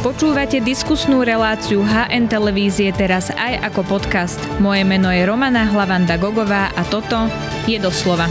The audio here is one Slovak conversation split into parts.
Počúvate diskusnú reláciu HN Televízie teraz aj ako podcast. Moje meno je Romana Hlavanda Gogová a toto je doslova.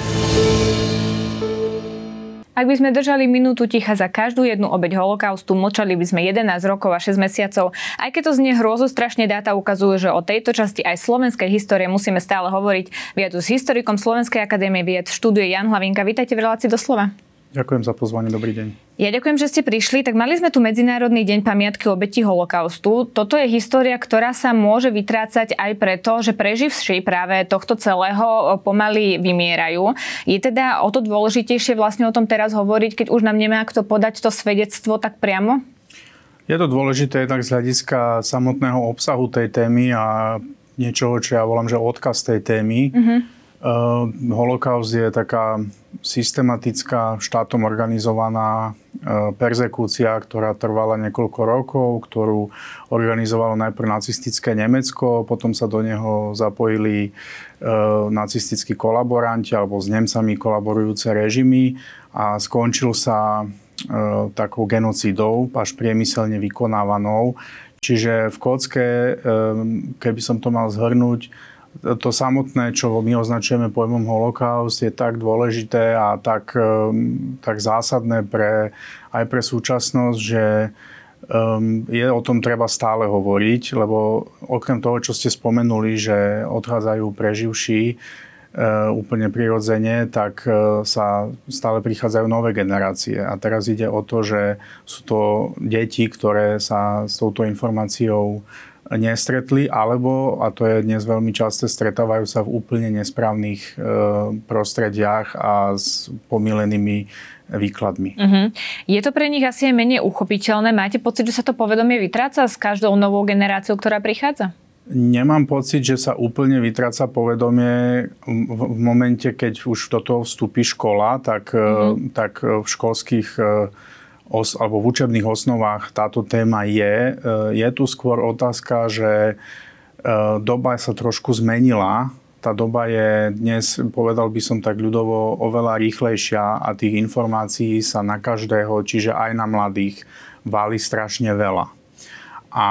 Ak by sme držali minútu ticha za každú jednu obeď holokaustu, mlčali by sme 11 rokov a 6 mesiacov. Aj keď to znie hrôzo, strašne dáta ukazujú, že o tejto časti aj slovenskej histórie musíme stále hovoriť. Viac s historikom Slovenskej akadémie vied študuje Jan Hlavinka. Vítajte v relácii doslova. Ďakujem za pozvanie, dobrý deň. Ja ďakujem, že ste prišli. Tak mali sme tu Medzinárodný deň pamiatky obeti holokaustu. Toto je história, ktorá sa môže vytrácať aj preto, že preživší práve tohto celého pomaly vymierajú. Je teda o to dôležitejšie vlastne o tom teraz hovoriť, keď už nám nemá kto podať to svedectvo tak priamo? Je to dôležité tak z hľadiska samotného obsahu tej témy a niečoho, čo ja volám, že odkaz tej témy. Mm-hmm Uh, holokaust je taká systematická, štátom organizovaná uh, perzekúcia, ktorá trvala niekoľko rokov, ktorú organizovalo najprv nacistické Nemecko, potom sa do neho zapojili uh, nacistickí kolaboranti alebo s Nemcami kolaborujúce režimy a skončil sa takou genocidou, až priemyselne vykonávanou. Čiže v kocke, keby som to mal zhrnúť, to samotné, čo my označujeme pojmom holokaust, je tak dôležité a tak, um, tak zásadné pre, aj pre súčasnosť, že um, je o tom treba stále hovoriť, lebo okrem toho, čo ste spomenuli, že odchádzajú preživší uh, úplne prirodzene, tak uh, sa stále prichádzajú nové generácie. A teraz ide o to, že sú to deti, ktoré sa s touto informáciou nestretli, alebo, a to je dnes veľmi časté, stretávajú sa v úplne nesprávnych e, prostrediach a s pomilenými výkladmi. Uh-huh. Je to pre nich asi aj menej uchopiteľné? Máte pocit, že sa to povedomie vytráca s každou novou generáciou, ktorá prichádza? Nemám pocit, že sa úplne vytráca povedomie v, v momente, keď už do toho vstúpi škola, tak, uh-huh. tak v školských os, alebo v učebných osnovách táto téma je. E, je tu skôr otázka, že e, doba sa trošku zmenila. Tá doba je dnes, povedal by som tak ľudovo, oveľa rýchlejšia a tých informácií sa na každého, čiže aj na mladých, váli strašne veľa. A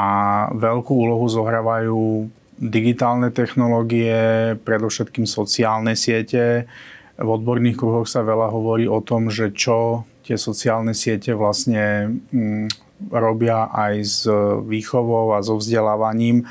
veľkú úlohu zohrávajú digitálne technológie, predovšetkým sociálne siete. V odborných kruhoch sa veľa hovorí o tom, že čo tie sociálne siete vlastne mm, robia aj s výchovou a so vzdelávaním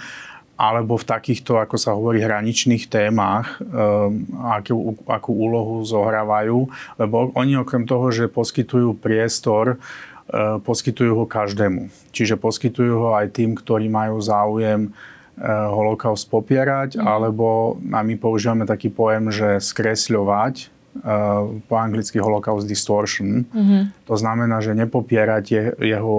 alebo v takýchto, ako sa hovorí, hraničných témach, um, akú, akú úlohu zohrávajú, lebo oni okrem toho, že poskytujú priestor, uh, poskytujú ho každému. Čiže poskytujú ho aj tým, ktorí majú záujem holokaust popierať, mm. alebo a my používame taký pojem, že skresľovať po anglicky Holocaust Distortion. Mm-hmm. To znamená, že nepopierať jeho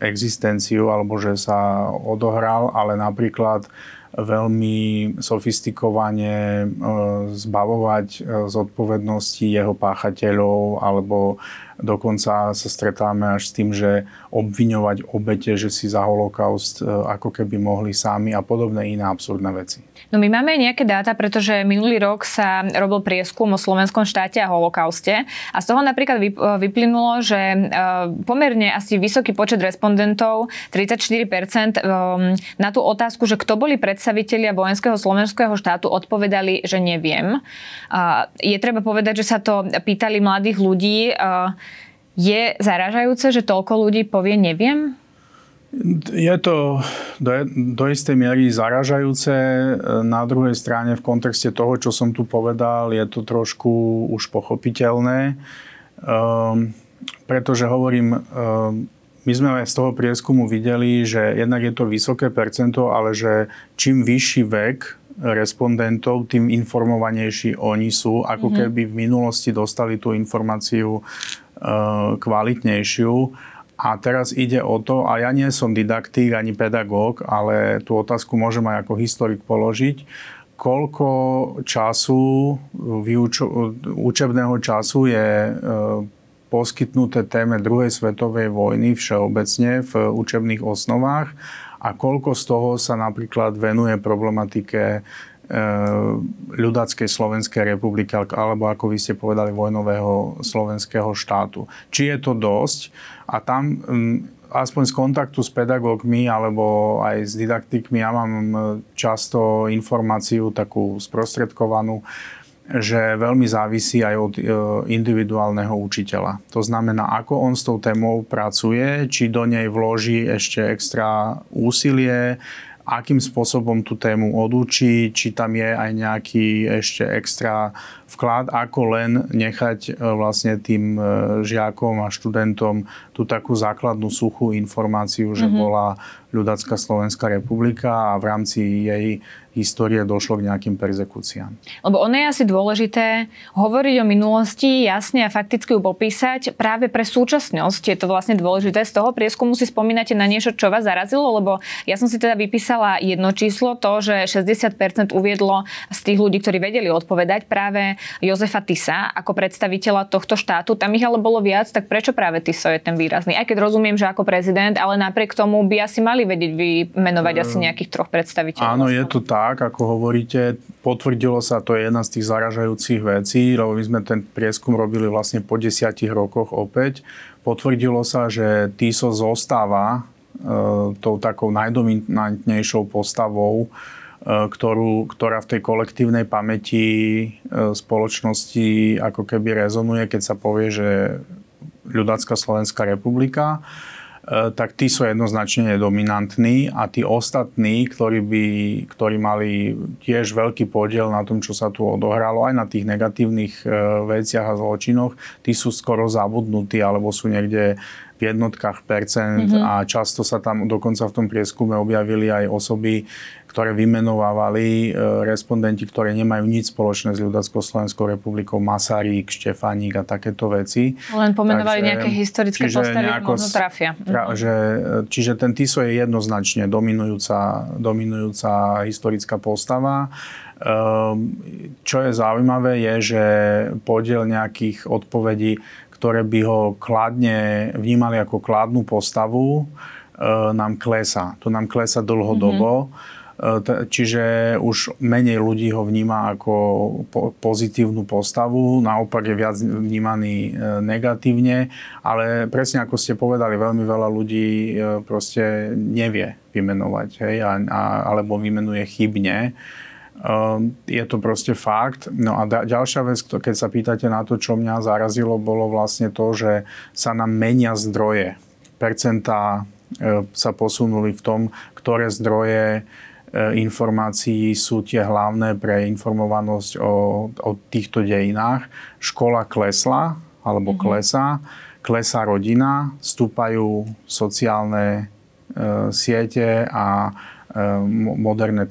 existenciu alebo že sa odohral, ale napríklad veľmi sofistikovane uh, zbavovať uh, zodpovednosti jeho páchateľov alebo Dokonca sa stretáme až s tým, že obviňovať obete, že si za holokaust e, ako keby mohli sami a podobné iné absurdné veci. No my máme nejaké dáta, pretože minulý rok sa robil prieskum o slovenskom štáte a holokauste a z toho napríklad e, vyplynulo, že e, pomerne asi vysoký počet respondentov, 34%, na tú otázku, že kto boli predstavitelia vojenského slovenského štátu, odpovedali, že neviem. Je treba povedať, že sa to pýtali mladých ľudí, je zaražajúce, že toľko ľudí povie neviem? Je to do, do istej miery zaražajúce. Na druhej strane v kontexte toho, čo som tu povedal, je to trošku už pochopiteľné. Um, pretože hovorím, um, my sme aj z toho prieskumu videli, že jednak je to vysoké percento, ale že čím vyšší vek respondentov, tým informovanejší oni sú, ako mm-hmm. keby v minulosti dostali tú informáciu kvalitnejšiu. A teraz ide o to, a ja nie som didaktík ani pedagóg, ale tú otázku môžem aj ako historik položiť, koľko času, učebného času je eh, poskytnuté téme druhej svetovej vojny všeobecne v učebných osnovách a koľko z toho sa napríklad venuje problematike ľudáckej Slovenskej republiky, alebo ako vy ste povedali, vojnového slovenského štátu. Či je to dosť? A tam aspoň z kontaktu s pedagógmi alebo aj s didaktikmi, ja mám často informáciu takú sprostredkovanú, že veľmi závisí aj od e, individuálneho učiteľa. To znamená, ako on s tou témou pracuje, či do nej vloží ešte extra úsilie, akým spôsobom tú tému odučí, či tam je aj nejaký ešte extra vklad, ako len nechať e, vlastne tým e, žiakom a študentom tú takú základnú suchú informáciu, že mm-hmm. bola ľudácká Slovenská republika a v rámci jej histórie došlo k nejakým perzekúciám. Lebo ono je asi dôležité hovoriť o minulosti, jasne a fakticky ju popísať práve pre súčasnosť. Je to vlastne dôležité. Z toho prieskumu si spomínate na niečo, čo vás zarazilo, lebo ja som si teda vypísala jedno číslo, to, že 60% uviedlo z tých ľudí, ktorí vedeli odpovedať práve Jozefa Tisa ako predstaviteľa tohto štátu. Tam ich ale bolo viac, tak prečo práve Tiso je ten výrazný? Aj keď rozumiem, že ako prezident, ale napriek tomu by asi mali vedieť vymenovať asi ehm, nejakých troch predstaviteľov. Áno, je to tak tak, ako hovoríte. Potvrdilo sa, to je jedna z tých zaražajúcich vecí, lebo my sme ten prieskum robili vlastne po desiatich rokoch opäť. Potvrdilo sa, že TISO zostáva e, tou takou najdominantnejšou postavou, e, ktorú, ktorá v tej kolektívnej pamäti e, spoločnosti ako keby rezonuje, keď sa povie, že ľudácká Slovenská republika. Tak tí sú jednoznačne dominantní a tí ostatní, ktorí, by, ktorí mali tiež veľký podiel na tom, čo sa tu odohralo, aj na tých negatívnych e, veciach a zločinoch, tí sú skoro zabudnutí alebo sú niekde jednotkách percent mm-hmm. a často sa tam dokonca v tom prieskume objavili aj osoby, ktoré vymenovávali e, respondenti, ktoré nemajú nič spoločné s ľudackou Slovenskou republikou, Masarík, Štefánik a takéto veci. Len pomenovali Takže, nejaké historické postavy, nejako, možno trafia. Tra, mhm. že, čiže ten Tiso je jednoznačne dominujúca, dominujúca historická postava. Ehm, čo je zaujímavé, je, že podiel nejakých odpovedí, ktoré by ho kladne vnímali ako kladnú postavu, e, nám klesa. To nám klesa dlhodobo. Mm-hmm. Čiže už menej ľudí ho vníma ako pozitívnu postavu, naopak je viac vnímaný e, negatívne, ale presne ako ste povedali, veľmi veľa ľudí proste nevie vymenovať, hej, a, a, alebo vymenuje chybne. Je to proste fakt. No a da, ďalšia vec, keď sa pýtate na to, čo mňa zarazilo, bolo vlastne to, že sa nám menia zdroje. Percentá sa posunuli v tom, ktoré zdroje E, informácií sú tie hlavné pre informovanosť o, o týchto dejinách. Škola klesla, alebo mm-hmm. klesá, klesá rodina, stúpajú sociálne e, siete a e, moderné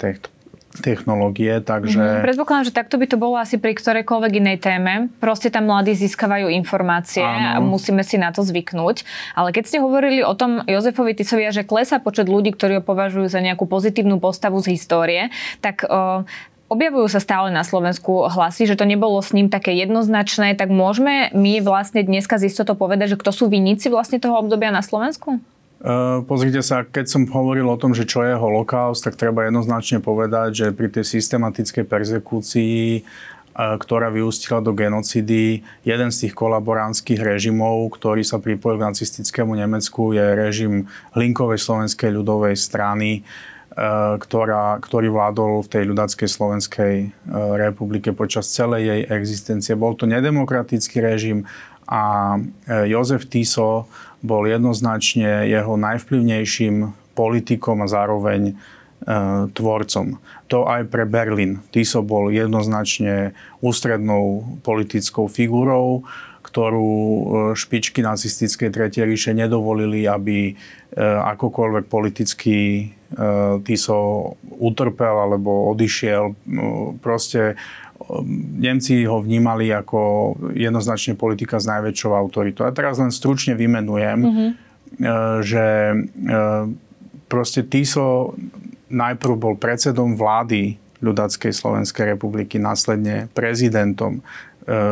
technológie, takže... Mm-hmm. Predpokladám, že takto by to bolo asi pri ktorejkoľvek inej téme. Proste tam mladí získavajú informácie Áno. a musíme si na to zvyknúť. Ale keď ste hovorili o tom Jozefovi Tisovi, že klesá počet ľudí, ktorí ho považujú za nejakú pozitívnu postavu z histórie, tak o, Objavujú sa stále na Slovensku hlasy, že to nebolo s ním také jednoznačné, tak môžeme my vlastne dneska z istotou povedať, že kto sú viníci vlastne toho obdobia na Slovensku? Uh, pozrite sa, keď som hovoril o tom, že čo je holokaust, tak treba jednoznačne povedať, že pri tej systematickej perzekúcii, uh, ktorá vyústila do genocidy, jeden z tých kolaboránskych režimov, ktorý sa pripojil k nacistickému Nemecku, je režim Hlinkovej slovenskej ľudovej strany, uh, ktorá, ktorý vládol v tej ľudáckej Slovenskej republike počas celej jej existencie. Bol to nedemokratický režim a Jozef Tiso bol jednoznačne jeho najvplyvnejším politikom a zároveň e, tvorcom. To aj pre Berlin. Tiso bol jednoznačne ústrednou politickou figurou, ktorú e, špičky nacistickej Tretej ríše nedovolili, aby e, akokoľvek politicky e, Tiso utrpel alebo odišiel. No, proste Nemci ho vnímali ako jednoznačne politika s najväčšou autoritou. A teraz len stručne vymenujem, mm-hmm. že e, proste Tiso najprv bol predsedom vlády ľudáckej Slovenskej republiky, následne prezidentom,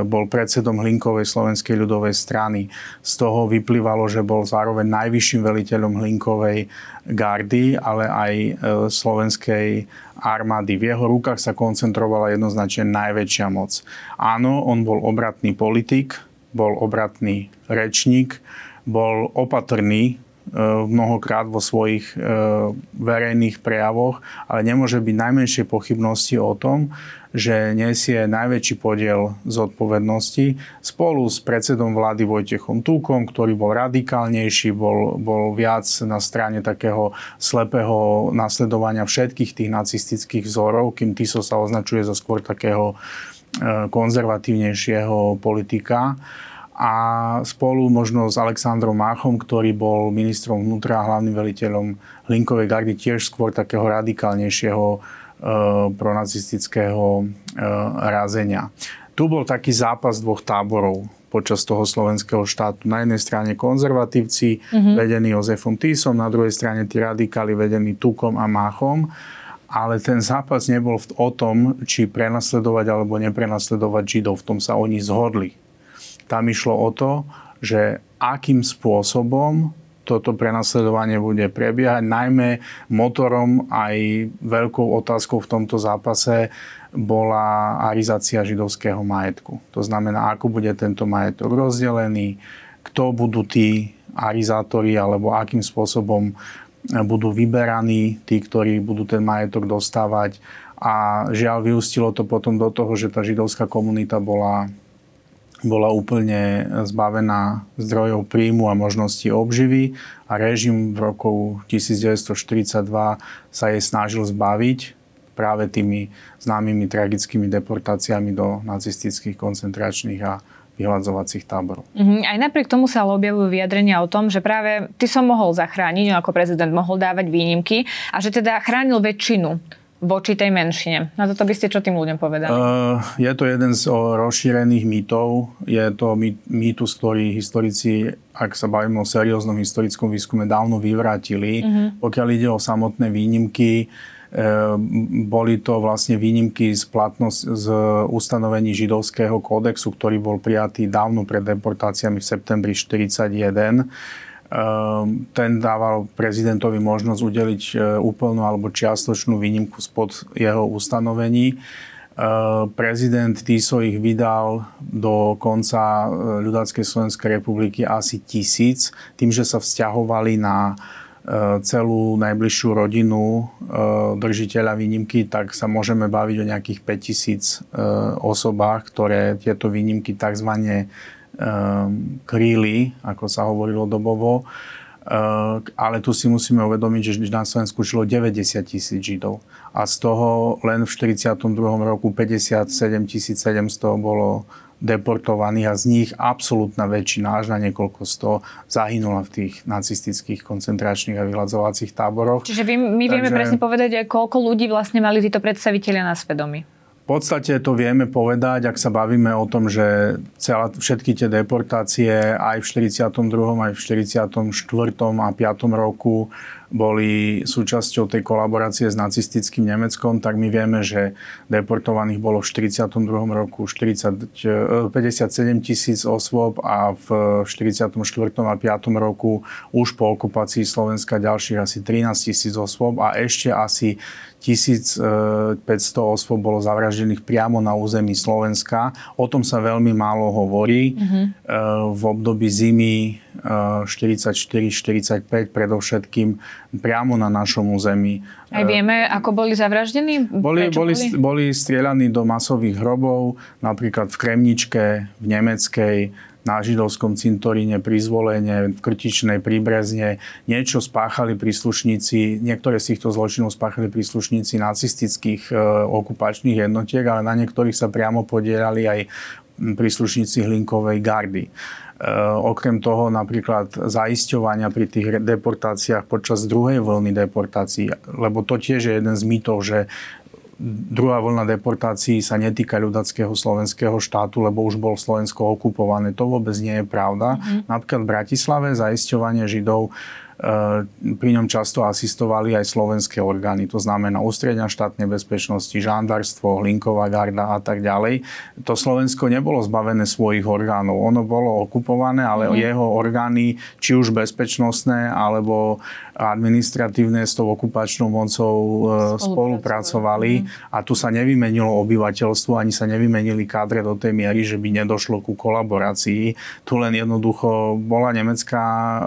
bol predsedom Hlinkovej slovenskej ľudovej strany. Z toho vyplývalo, že bol zároveň najvyšším veliteľom Hlinkovej gardy, ale aj e, slovenskej armády. V jeho rukách sa koncentrovala jednoznačne najväčšia moc. Áno, on bol obratný politik, bol obratný rečník, bol opatrný E, mnohokrát vo svojich verejných prejavoch, ale nemôže byť najmenšie pochybnosti o tom, že nesie najväčší podiel zodpovednosti spolu s predsedom vlády Vojtechom Túkom, ktorý bol radikálnejší, bol, bol viac na strane takého slepého nasledovania všetkých tých nacistických vzorov, kým Tiso sa označuje za skôr takého e, konzervatívnejšieho politika. A spolu možno s Alexandrom Máchom, ktorý bol ministrom vnútra a hlavným veliteľom Hlinkovej gardy, tiež skôr takého radikálnejšieho pronacistického e, razenia. Tu bol taký zápas dvoch táborov počas toho slovenského štátu. Na jednej strane konzervatívci, mm-hmm. vedení Jozefom Tisom, na druhej strane tí radikáli vedení Tukom a Máchom. Ale ten zápas nebol o tom, či prenasledovať alebo neprenasledovať Židov. V tom sa oni zhodli tam išlo o to, že akým spôsobom toto prenasledovanie bude prebiehať. Najmä motorom aj veľkou otázkou v tomto zápase bola arizácia židovského majetku. To znamená, ako bude tento majetok rozdelený, kto budú tí arizátori alebo akým spôsobom budú vyberaní tí, ktorí budú ten majetok dostávať. A žiaľ, vyústilo to potom do toho, že tá židovská komunita bola bola úplne zbavená zdrojov príjmu a možnosti obživy a režim v roku 1942 sa jej snažil zbaviť práve tými známymi tragickými deportáciami do nacistických koncentračných a vyhľadzovacích táborov. Mm-hmm. Aj napriek tomu sa ale objavujú vyjadrenia o tom, že práve ty som mohol zachrániť, ako prezident mohol dávať výnimky a že teda chránil väčšinu voči tej menšine. Na toto by ste čo tým ľuďom povedali? Uh, je to jeden z rozšírených mýtov. Je to mýtus, ktorý historici, ak sa bavíme o serióznom historickom výskume, dávno vyvrátili. Uh-huh. Pokiaľ ide o samotné výnimky, boli to vlastne výnimky z, platnosť, z ustanovení židovského kódexu, ktorý bol prijatý dávno pred deportáciami v septembri 1941 Ehm, ten dával prezidentovi možnosť udeliť e, úplnú alebo čiastočnú výnimku spod jeho ustanovení. Ehm, prezident Tiso ich vydal do konca e, ľudáckej Slovenskej republiky asi tisíc, tým, že sa vzťahovali na e, celú najbližšiu rodinu držiteľa výnimky, tak sa môžeme baviť o nejakých 5000 osobách, ktoré tieto výnimky tzv Ehm, kríly, ako sa hovorilo dobovo. Ehm, ale tu si musíme uvedomiť, že na Slovensku žilo 90 tisíc Židov. A z toho len v 42. roku 57 700 bolo deportovaných a z nich absolútna väčšina, až na niekoľko sto, zahynula v tých nacistických koncentračných a vyhľadzovacích táboroch. Čiže vy, my Takže... vieme presne povedať, koľko ľudí vlastne mali títo predstavitelia na svedomí podstate to vieme povedať, ak sa bavíme o tom, že celá, všetky tie deportácie aj v 42. aj v 44. a 5. roku boli súčasťou tej kolaborácie s nacistickým Nemeckom, tak my vieme, že deportovaných bolo v 42. roku 40, 57 e, tisíc osôb a v 44. a 5. roku už po okupácii Slovenska ďalších asi 13 tisíc osôb a ešte asi 1500 osôb bolo zavraždených priamo na území Slovenska. O tom sa veľmi málo hovorí. Mm-hmm. V období zimy 44-45 predovšetkým priamo na našom území. Aj vieme, ako boli zavraždení? Boli, boli, boli? boli strieľaní do masových hrobov, napríklad v Kremničke, v Nemeckej, na židovskom cintoríne pri zvolenie, v Krtičnej, pri Brezne. Niečo spáchali príslušníci, niektoré z týchto zločinov spáchali príslušníci nacistických e, okupačných jednotiek, ale na niektorých sa priamo podielali aj príslušníci Hlinkovej gardy. Eh, okrem toho napríklad zaisťovania pri tých deportáciách počas druhej vlny deportácií, lebo to tiež je jeden z mýtov, že druhá vlna deportácií sa netýka ľudackého slovenského štátu, lebo už bol Slovensko okupované. To vôbec nie je pravda. Mm-hmm. Napríklad v Bratislave zaisťovanie Židov pri ňom často asistovali aj slovenské orgány, to znamená ústredňa štátnej bezpečnosti, žandarstvo, Linková garda a tak ďalej. To Slovensko nebolo zbavené svojich orgánov. Ono bolo okupované, ale mm. jeho orgány, či už bezpečnostné, alebo administratívne s tou okupačnou mocou e, spolupracovali mm. a tu sa nevymenilo obyvateľstvo, ani sa nevymenili kádre do tej miery, že by nedošlo ku kolaborácii. Tu len jednoducho bola nemecká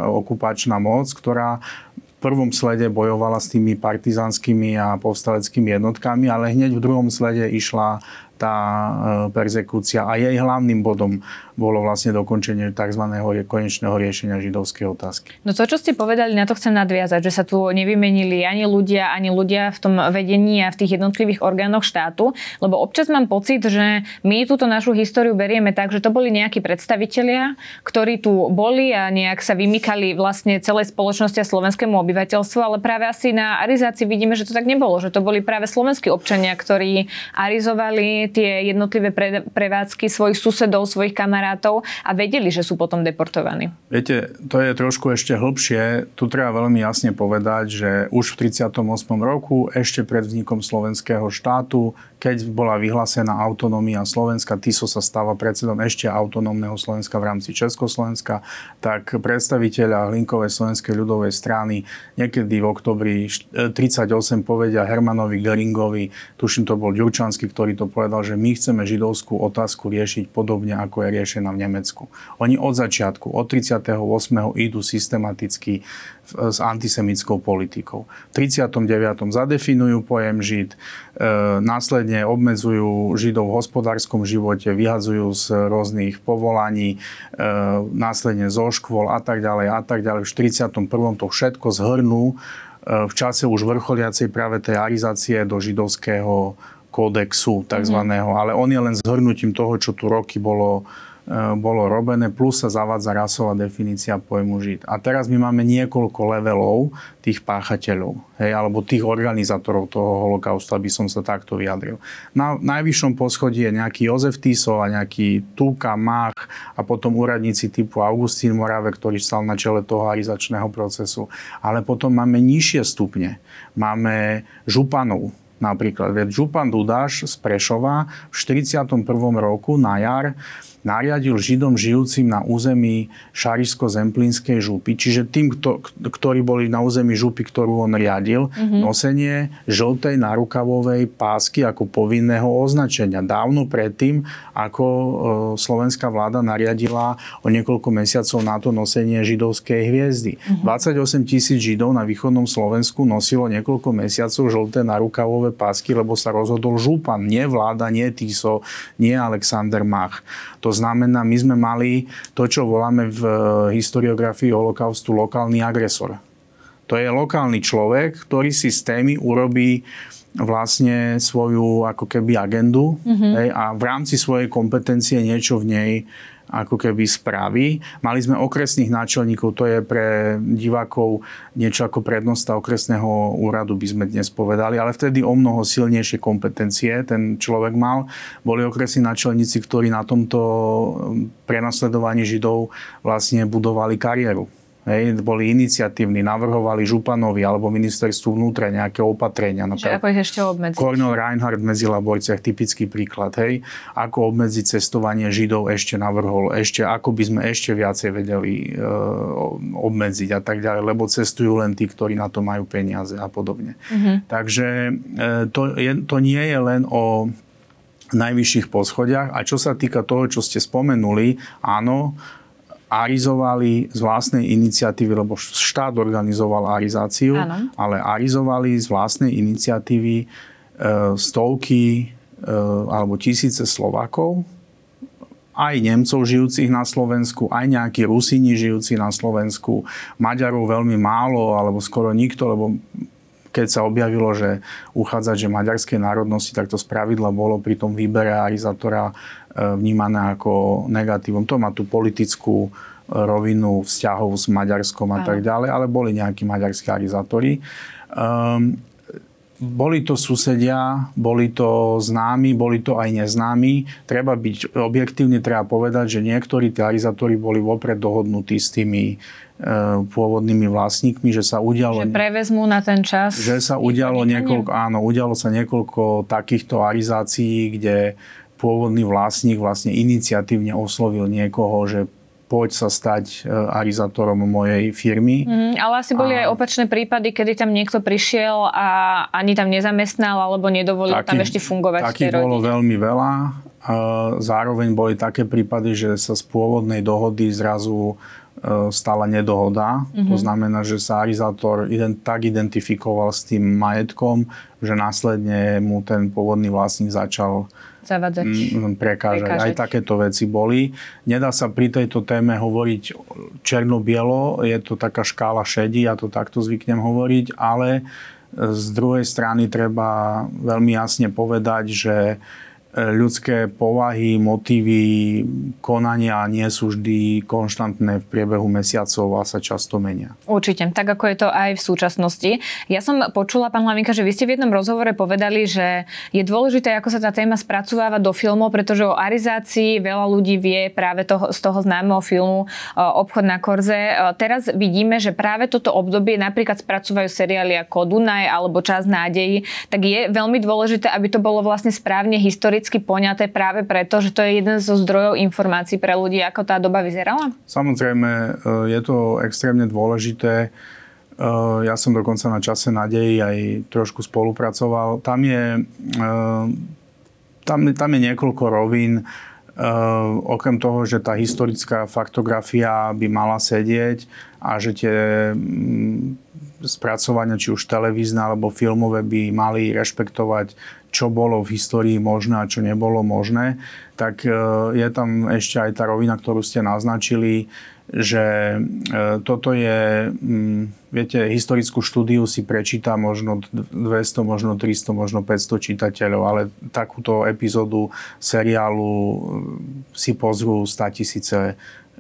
okupačná moc, ktorá v prvom slede bojovala s tými partizánskymi a povstaleckými jednotkami, ale hneď v druhom slede išla tá e, perzekúcia a jej hlavným bodom bolo vlastne dokončenie tzv. konečného riešenia židovskej otázky. No to, čo ste povedali, na to chcem nadviazať, že sa tu nevymenili ani ľudia, ani ľudia v tom vedení a v tých jednotlivých orgánoch štátu, lebo občas mám pocit, že my túto našu históriu berieme tak, že to boli nejakí predstavitelia, ktorí tu boli a nejak sa vymykali vlastne celej spoločnosti a slovenskému obyvateľstvu, ale práve asi na arizácii vidíme, že to tak nebolo, že to boli práve slovenskí občania, ktorí arizovali tie jednotlivé pre, prevádzky svojich susedov, svojich kamarátov a vedeli, že sú potom deportovaní. Viete, to je trošku ešte hlbšie. Tu treba veľmi jasne povedať, že už v 38. roku, ešte pred vznikom slovenského štátu, keď bola vyhlásená autonómia Slovenska, Tiso sa stáva predsedom ešte autonómneho Slovenska v rámci Československa, tak predstaviteľa Hlinkovej slovenskej ľudovej strany niekedy v oktobri 38 povedia Hermanovi Geringovi, tuším to bol Ďurčanský, ktorý to povedal, že my chceme židovskú otázku riešiť podobne, ako je riešená v Nemecku. Oni od začiatku, od 38. idú systematicky s antisemickou politikou. V 39. zadefinujú pojem žid, e, následne obmedzujú židov v hospodárskom živote, vyhadzujú z rôznych povolaní, e, následne zo škôl a tak ďalej a tak ďalej. V 41. to všetko zhrnú e, v čase už vrcholiacej práve tej arizácie do židovského kódexu tzv. Mm-hmm. Ale on je len zhrnutím toho, čo tu roky bolo E, bolo robené, plus sa zavádza rasová definícia pojmu žid. A teraz my máme niekoľko levelov tých páchateľov, hej, alebo tých organizátorov toho holokaustu, aby som sa takto vyjadril. Na najvyššom poschodí je nejaký Jozef Tiso a nejaký Túka, Mach a potom úradníci typu Augustín Morave, ktorý stal na čele toho arizačného procesu. Ale potom máme nižšie stupne. Máme županov, napríklad. Veď župan Dudáš z Prešova v 41. roku na jar nariadil Židom žijúcim na území Šarišsko-Zemplínskej župy, čiže tým, kto, ktorí boli na území župy, ktorú on riadil, mm-hmm. nosenie žltej narukavovej pásky ako povinného označenia. Dávno predtým, ako e, slovenská vláda nariadila o niekoľko mesiacov na to nosenie židovskej hviezdy. Mm-hmm. 28 tisíc Židov na východnom Slovensku nosilo niekoľko mesiacov žlté narukavové pásky, lebo sa rozhodol župan, nie vláda, nie Tiso, nie Alexander Mach. To znamená, my sme mali to, čo voláme v eh, historiografii holokaustu lokálny agresor. To je lokálny človek, ktorý si z témy urobí vlastne svoju ako keby agendu mm-hmm. hej, a v rámci svojej kompetencie niečo v nej ako keby správy. Mali sme okresných náčelníkov, to je pre divákov niečo ako prednosta okresného úradu, by sme dnes povedali, ale vtedy o mnoho silnejšie kompetencie ten človek mal. Boli okresní náčelníci, ktorí na tomto prenasledovaní Židov vlastne budovali kariéru. Hej, boli iniciatívni, navrhovali županovi alebo ministerstvu vnútra nejaké opatrenia. Čiže ako ich ešte obmedziť? Cornel Reinhardt v Medzilaborciach, typický príklad. Hej, ako obmedziť cestovanie Židov ešte navrhol, ešte ako by sme ešte viacej vedeli e, obmedziť a tak ďalej, lebo cestujú len tí, ktorí na to majú peniaze a podobne. Mm-hmm. Takže e, to, je, to nie je len o najvyšších poschodiach. A čo sa týka toho, čo ste spomenuli, áno, arizovali z vlastnej iniciatívy, lebo štát organizoval arizáciu, ano. ale arizovali z vlastnej iniciatívy e, stovky e, alebo tisíce Slovákov, aj Nemcov žijúcich na Slovensku, aj nejakí Rusíni žijúci na Slovensku, Maďarov veľmi málo, alebo skoro nikto, lebo keď sa objavilo, že uchádzať, že maďarskej národnosti, tak to spravidla bolo pri tom výbere arizátora e, vnímané ako negatívum. To má tú politickú rovinu vzťahov s Maďarskom a tak ďalej, ale boli nejakí maďarskí arizátori. Um, boli to susedia, boli to známi, boli to aj neznámi. Treba byť objektívne, treba povedať, že niektorí tí arizátori boli vopred dohodnutí s tými e, pôvodnými vlastníkmi, že sa udialo... Že prevezmú na ten čas. Že sa udialo niekoľko, áno, udialo sa niekoľko takýchto arizácií, kde pôvodný vlastník vlastne iniciatívne oslovil niekoho, že poď sa stať e, arizátorom mojej firmy. Mm, ale asi boli a... aj opačné prípady, kedy tam niekto prišiel a ani tam nezamestnal alebo nedovolil taký, tam ešte fungovať. Takých bolo veľmi veľa. Zároveň boli také prípady, že sa z pôvodnej dohody zrazu e, stala nedohoda. Mm-hmm. To znamená, že sa arizátor ident, tak identifikoval s tým majetkom, že následne mu ten pôvodný vlastník začal Zavadzať. prekážať. prekážať. Aj takéto veci boli. Nedá sa pri tejto téme hovoriť černo-bielo, je to taká škála šedí, ja to takto zvyknem hovoriť, ale z druhej strany treba veľmi jasne povedať, že ľudské povahy, motívy, konania nie sú vždy konštantné v priebehu mesiacov a sa často menia. Určite, tak ako je to aj v súčasnosti. Ja som počula, pán Hlavinka, že vy ste v jednom rozhovore povedali, že je dôležité, ako sa tá téma spracováva do filmov, pretože o arizácii veľa ľudí vie práve toho, z toho známeho filmu Obchod na Korze. Teraz vidíme, že práve toto obdobie napríklad spracúvajú seriály ako Dunaj alebo Čas nádejí, tak je veľmi dôležité, aby to bolo vlastne správne historicky historicky poňaté práve preto, že to je jeden zo zdrojov informácií pre ľudí, ako tá doba vyzerala? Samozrejme, e, je to extrémne dôležité. E, ja som dokonca na čase nadeji aj trošku spolupracoval. Tam je, e, tam, tam je niekoľko rovín. Okrem toho, že tá historická faktografia by mala sedieť a že tie spracovania, či už televízne alebo filmové, by mali rešpektovať čo bolo v histórii možné a čo nebolo možné, tak e, je tam ešte aj tá rovina, ktorú ste naznačili, že e, toto je, mm, viete, historickú štúdiu si prečíta možno 200, možno 300, možno 500 čitateľov, ale takúto epizódu seriálu e, si pozrú 100 tisíce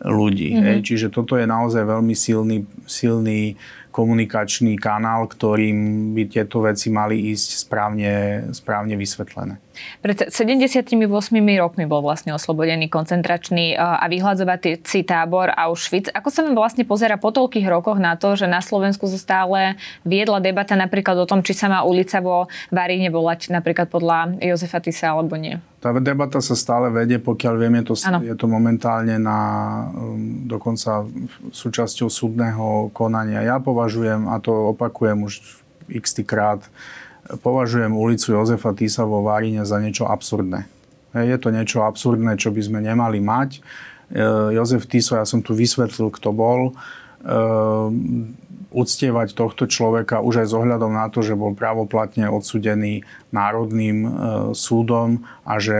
ľudí. Mm-hmm. Čiže toto je naozaj veľmi silný, silný komunikačný kanál, ktorým by tieto veci mali ísť správne, správne vysvetlené. Pred 78 rokmi bol vlastne oslobodený koncentračný e, a vyhľadzovací tábor Auschwitz. Ako sa vám vlastne pozera po toľkých rokoch na to, že na Slovensku stále viedla debata napríklad o tom, či sa má ulica vo Varíne volať napríklad podľa Jozefa Tisa alebo nie? Tá debata sa stále vedie, pokiaľ viem, je to, je to momentálne na, um, dokonca súčasťou súdneho konania. Ja považujem, a to opakujem už x krát, považujem ulicu Jozefa Tisa vo Várine za niečo absurdné. Je to niečo absurdné, čo by sme nemali mať. E, Jozef Tiso, ja som tu vysvetlil, kto bol e, uctievať tohto človeka už aj s na to, že bol právoplatne odsudený Národným e, súdom a že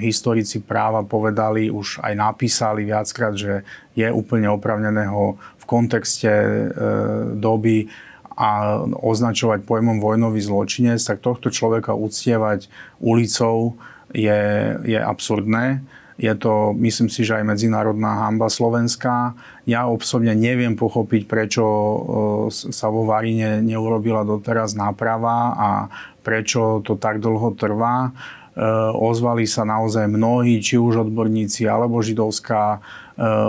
historici práva povedali, už aj napísali viackrát, že je úplne opravnené ho v kontexte doby a označovať pojmom vojnový zločinec, tak tohto človeka uctievať ulicou je, je absurdné. Je to, myslím si, že aj medzinárodná hamba slovenská. Ja osobne neviem pochopiť, prečo e, sa vo Varine neurobila doteraz náprava a prečo to tak dlho trvá. E, ozvali sa naozaj mnohí, či už odborníci, alebo židovská e,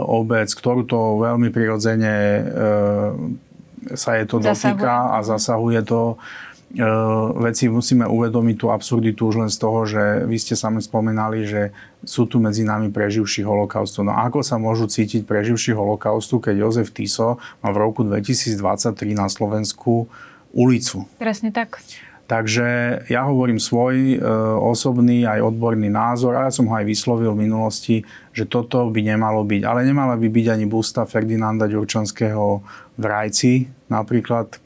obec, ktorú to veľmi prirodzene sa je to dotýka a zasahuje to veci musíme uvedomiť tú absurditu už len z toho, že vy ste sami spomenali, že sú tu medzi nami preživší holokaustu. No ako sa môžu cítiť preživší holokaustu, keď Jozef Tiso má v roku 2023 na Slovensku ulicu? Presne tak. Takže ja hovorím svoj e, osobný aj odborný názor a ja som ho aj vyslovil v minulosti, že toto by nemalo byť. Ale nemala by byť ani busta Ferdinanda Ďurčanského v Rajci, napríklad,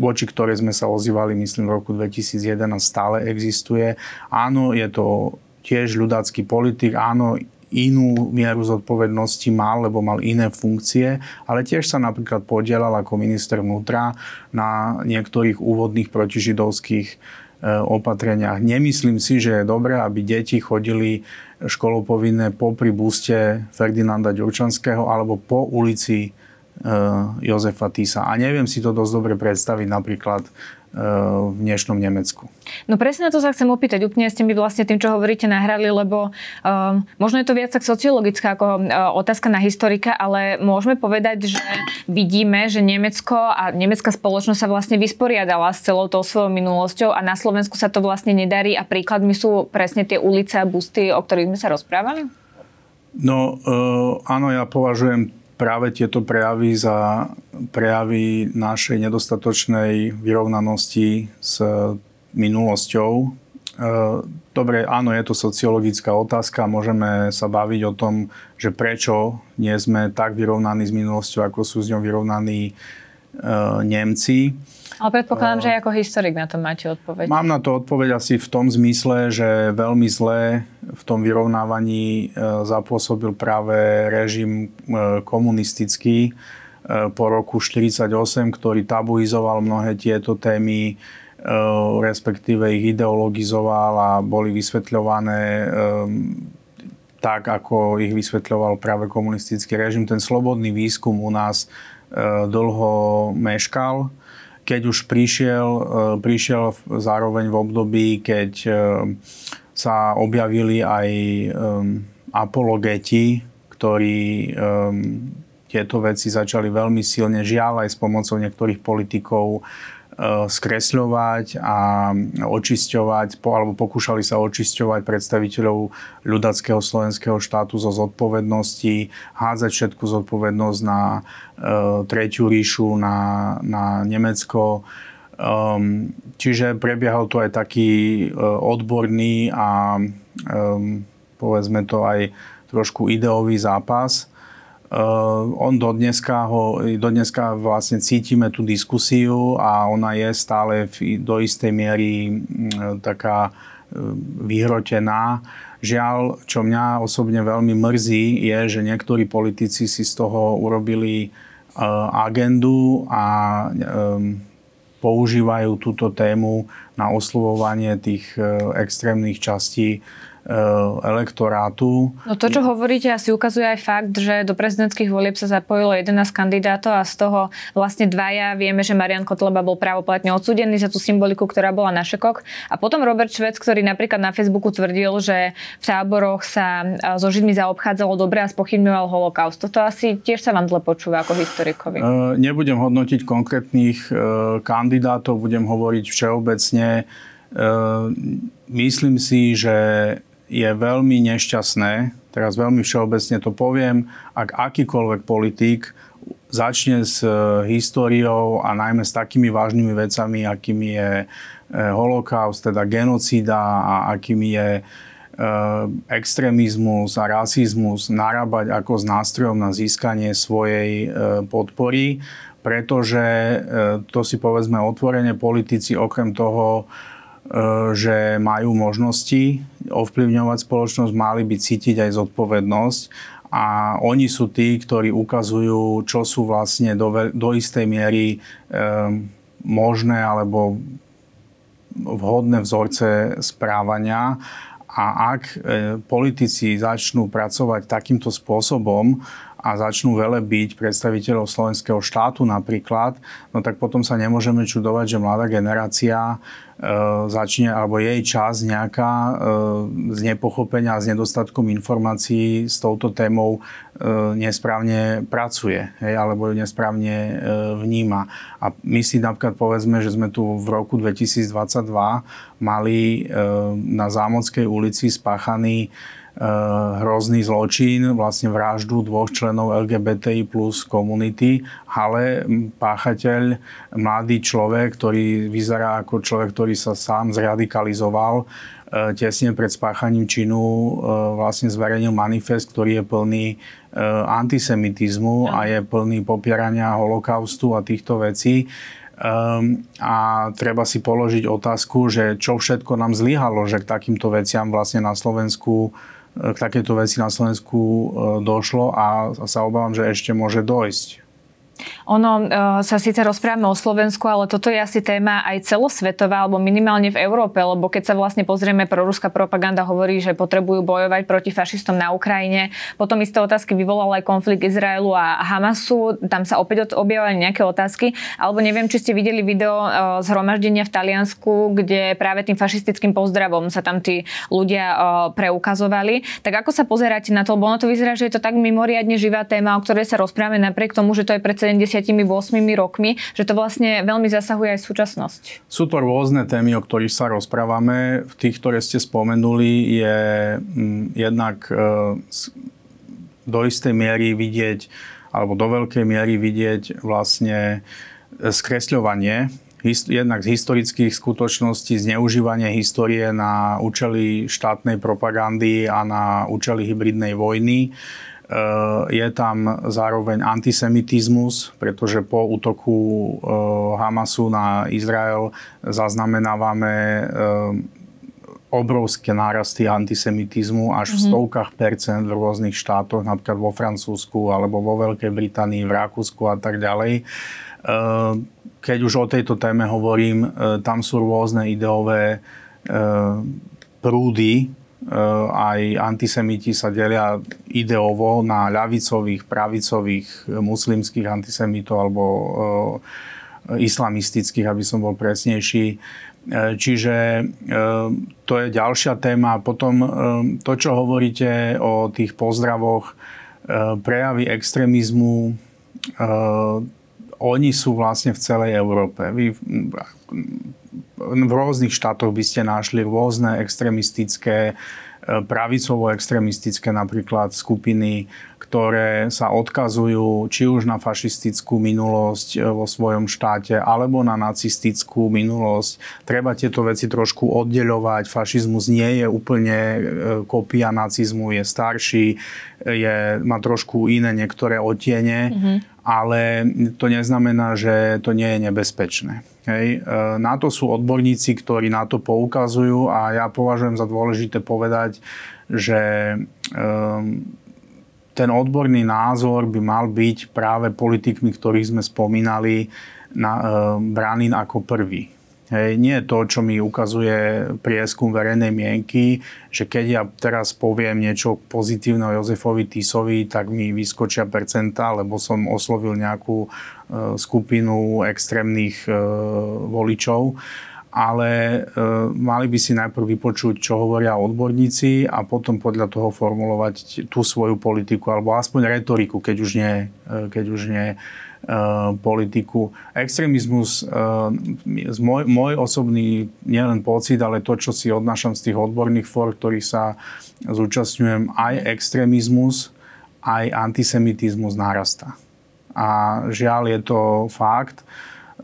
voči ktorej sme sa ozývali, myslím, v roku 2001 a stále existuje. Áno, je to tiež ľudácky politik, áno, inú mieru zodpovednosti mal, lebo mal iné funkcie, ale tiež sa napríklad podielal ako minister vnútra na niektorých úvodných protižidovských e, opatreniach. Nemyslím si, že je dobré, aby deti chodili školopovinné popri buste Ferdinanda Ďurčanského alebo po ulici Jozefa Tisa. A neviem si to dosť dobre predstaviť napríklad v dnešnom Nemecku. No presne na to sa chcem opýtať. Úplne ste mi vlastne tým, čo hovoríte, nahrali, lebo um, možno je to viac tak sociologická ako uh, otázka na historika, ale môžeme povedať, že vidíme, že Nemecko a nemecká spoločnosť sa vlastne vysporiadala s celou tou svojou minulosťou a na Slovensku sa to vlastne nedarí a príkladmi sú presne tie ulice a busty, o ktorých sme sa rozprávali? No, uh, áno, ja považujem práve tieto prejavy za prejavy našej nedostatočnej vyrovnanosti s minulosťou. E, dobre, áno, je to sociologická otázka. Môžeme sa baviť o tom, že prečo nie sme tak vyrovnaní s minulosťou, ako sú s ňou vyrovnaní e, Nemci. Ale predpokladám, že aj ako historik na to máte odpoveď. Mám na to odpoveď asi v tom zmysle, že veľmi zle v tom vyrovnávaní e, zapôsobil práve režim e, komunistický e, po roku 1948, ktorý tabuizoval mnohé tieto témy, respektíve ich ideologizoval a boli vysvetľované tak, ako ich vysvetľoval práve komunistický režim. Ten slobodný výskum u nás dlho meškal keď už prišiel, e, prišiel zároveň v období, keď e, sa objavili aj apologeti, ktorí tieto veci začali veľmi silne, žiaľ aj s pomocou niektorých politikov, skresľovať a očisťovať, alebo pokúšali sa očisťovať predstaviteľov ľudackého slovenského štátu zo zodpovednosti, hádzať všetku zodpovednosť na uh, Tretiu ríšu, na, na Nemecko. Um, čiže prebiehal tu aj taký uh, odborný a um, povedzme to aj trošku ideový zápas on do dneska, ho, do dneska vlastne cítime tú diskusiu a ona je stále v, do istej miery uh, taká uh, vyhrotená. Žiaľ, čo mňa osobne veľmi mrzí, je, že niektorí politici si z toho urobili agendu a používajú túto tému na oslovovanie tých extrémnych častí Eh, elektorátu. No to, čo hovoríte, asi ukazuje aj fakt, že do prezidentských volieb sa zapojilo 11 kandidátov a z toho vlastne dvaja vieme, že Marian Kotleba bol právoplatne odsudený za tú symboliku, ktorá bola na šekok. A potom Robert Švec, ktorý napríklad na Facebooku tvrdil, že v táboroch sa eh, so Židmi zaobchádzalo dobre a spochybňoval holokaust. Toto asi tiež sa vám zle počúva ako historikovi. Uh, nebudem hodnotiť konkrétnych kandidátov, budem hovoriť všeobecne. Myslím si, že je veľmi nešťastné, teraz veľmi všeobecne to poviem, ak akýkoľvek politik začne s e, históriou a najmä s takými vážnymi vecami, akými je e, holokaust, teda genocída a akými je e, extrémizmus a rasizmus narábať ako s nástrojom na získanie svojej podpory, pretože to si povedzme otvorene politici okrem toho, že majú možnosti ovplyvňovať spoločnosť, mali by cítiť aj zodpovednosť. A oni sú tí, ktorí ukazujú, čo sú vlastne do, do istej miery e, možné alebo vhodné vzorce správania. A ak e, politici začnú pracovať takýmto spôsobom a začnú byť predstaviteľov slovenského štátu napríklad, no tak potom sa nemôžeme čudovať, že mladá generácia E, začne, alebo jej čas nejaká e, z nepochopenia a nedostatkom informácií s touto témou e, nesprávne pracuje, hej, alebo ju nesprávne vníma. A my si napríklad povedzme, že sme tu v roku 2022 mali na Zámodskej ulici spáchaný hrozný zločin, vlastne vraždu dvoch členov LGBTI plus komunity, ale páchateľ, mladý človek, ktorý vyzerá ako človek, ktorý sa sám zradikalizoval, e, tesne pred spáchaním činu e, vlastne zverejnil manifest, ktorý je plný antisemitizmu a je plný popierania holokaustu a týchto vecí. Um, a treba si položiť otázku, že čo všetko nám zlyhalo, že k takýmto veciam vlastne na Slovensku k takéto veci na Slovensku e, došlo a sa obávam, že ešte môže dojsť. Ono uh, sa síce rozprávame o Slovensku, ale toto je asi téma aj celosvetová, alebo minimálne v Európe, lebo keď sa vlastne pozrieme, proruská propaganda hovorí, že potrebujú bojovať proti fašistom na Ukrajine. Potom isté otázky vyvolal aj konflikt Izraelu a Hamasu. Tam sa opäť objavili nejaké otázky. Alebo neviem, či ste videli video uh, zhromaždenia v Taliansku, kde práve tým fašistickým pozdravom sa tam tí ľudia uh, preukazovali. Tak ako sa pozeráte na to? Lebo ono to vyzerá, že je to tak mimoriadne živá téma, o ktorej sa rozprávame napriek tomu, že to je pred 78 rokmi, že to vlastne veľmi zasahuje aj súčasnosť. Sú to rôzne témy, o ktorých sa rozprávame. V tých, ktoré ste spomenuli, je mm, jednak e, do istej miery vidieť, alebo do veľkej miery vidieť vlastne skresľovanie jednak z historických skutočností, zneužívanie histórie na účely štátnej propagandy a na účely hybridnej vojny. Eh, je tam zároveň antisemitizmus, pretože po útoku eh, Hamasu na Izrael zaznamenávame eh, obrovské nárasty antisemitizmu až v mhm. stovkách percent v rôznych štátoch, napríklad vo Francúzsku alebo vo Veľkej Británii, v Rakúsku a tak ďalej. Keď už o tejto téme hovorím, tam sú rôzne ideové prúdy, aj antisemiti sa delia ideovo na ľavicových, pravicových, eh, muslimských antisemitov alebo eh, islamistických, aby som bol presnejší. Čiže to je ďalšia téma. Potom to, čo hovoríte o tých pozdravoch, prejavy extrémizmu, oni sú vlastne v celej Európe. Vy v rôznych štátoch by ste našli rôzne extrémistické, e, pravicovo-extrémistické napríklad skupiny, ktoré sa odkazujú či už na fašistickú minulosť e, vo svojom štáte, alebo na nacistickú minulosť. Treba tieto veci trošku oddeľovať. Fašizmus nie je úplne e, kopia nacizmu, je starší, je, má trošku iné niektoré otiene. Mm-hmm ale to neznamená, že to nie je nebezpečné. Hej. E, na to sú odborníci, ktorí na to poukazujú a ja považujem za dôležité povedať, že ehm, ten odborný názor by mal byť práve politikmi, ktorých sme spomínali, na, e, braný ako prvý. Hej, nie je to, čo mi ukazuje prieskum verejnej mienky, že keď ja teraz poviem niečo pozitívne o Jozefovi Tisovi, tak mi vyskočia percentá, lebo som oslovil nejakú e, skupinu extrémnych e, voličov. Ale e, mali by si najprv vypočuť, čo hovoria odborníci a potom podľa toho formulovať tú svoju politiku alebo aspoň retoriku, keď už nie, e, keď už nie politiku. Extrémizmus, eh, môj, môj osobný nielen pocit, ale to, čo si odnášam z tých odborných fór, ktorých sa zúčastňujem, aj extrémizmus, aj antisemitizmus narastá. A žiaľ je to fakt.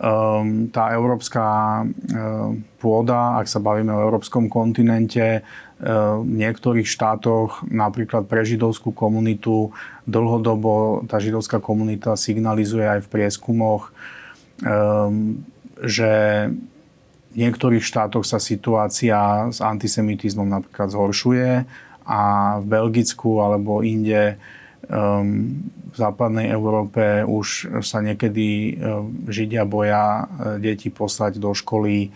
Ehm, tá európska eh, pôda, ak sa bavíme o európskom kontinente, v niektorých štátoch, napríklad pre židovskú komunitu, dlhodobo tá židovská komunita signalizuje aj v prieskumoch, ehm, že v niektorých štátoch sa situácia s antisemitizmom napríklad zhoršuje a v Belgicku alebo inde ehm, v západnej Európe už sa niekedy ehm, Židia boja e, deti poslať do školy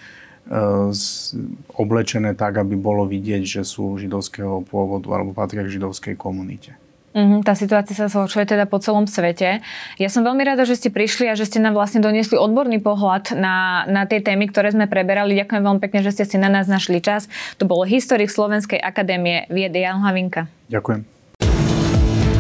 oblečené tak, aby bolo vidieť, že sú židovského pôvodu alebo patria k židovskej komunite. Mm, tá situácia sa zhoršuje teda po celom svete. Ja som veľmi rada, že ste prišli a že ste nám vlastne doniesli odborný pohľad na, na tie témy, ktoré sme preberali. Ďakujem veľmi pekne, že ste si na nás našli čas. To bolo historik Slovenskej akadémie viedy Jan Hlavinka. Ďakujem.